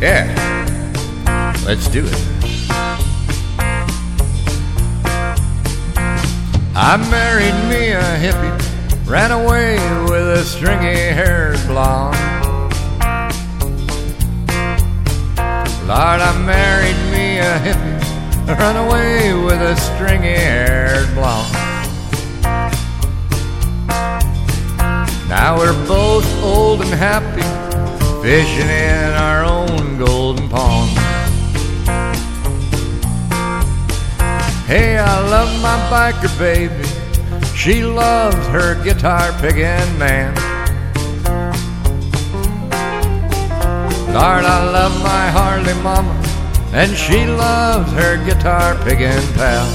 Yeah, let's do it. I married me a hippie, ran away with a stringy haired blonde. Lord, I married me a hippie, run away with a stringy haired blonde. Now we're both old and happy, fishing in our golden pond. Hey, I love my biker baby. She loves her guitar picking man. Lord, I love my Harley mama, and she loves her guitar picking pal.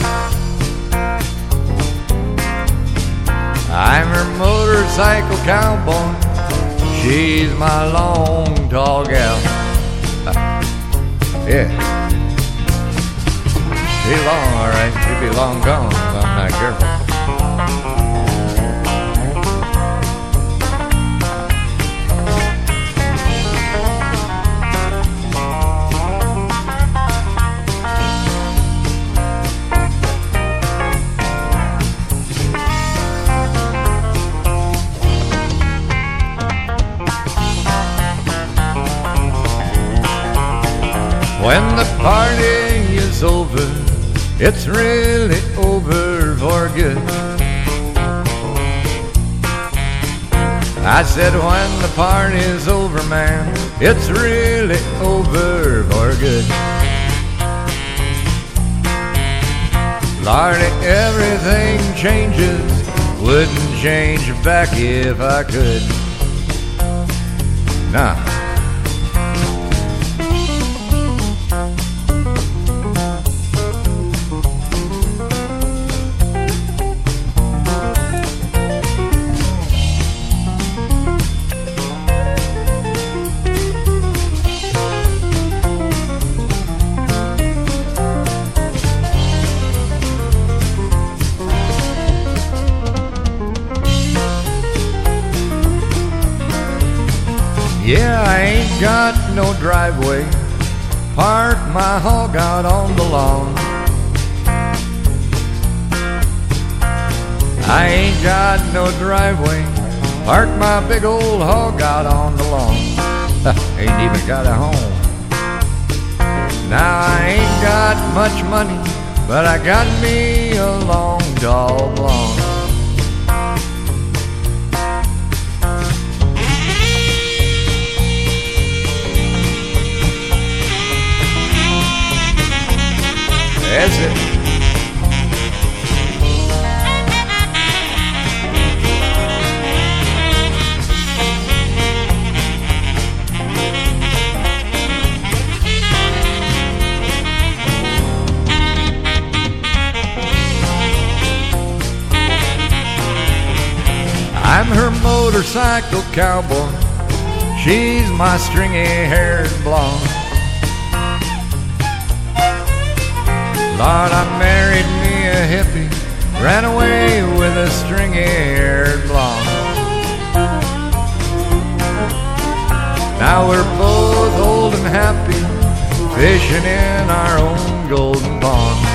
I'm her motorcycle cowboy. She's my long, tall gal. Yeah. Be long, all right. She'll be long gone if I'm not careful. When the party is over, it's really over for good. I said, when the party's over, man, it's really over for good. Lordy, everything changes, wouldn't change back if I could. Nah. Yeah, I ain't got no driveway. Park my hog out on the lawn. I ain't got no driveway. Park my big old hog out on the lawn. ain't even got a home. Now I ain't got much money, but I got me a long, motorcycle cowboy. She's my stringy haired blonde. Lord, I married me a hippie, ran away with a stringy haired blonde. Now we're both old and happy, fishing in our own golden pond.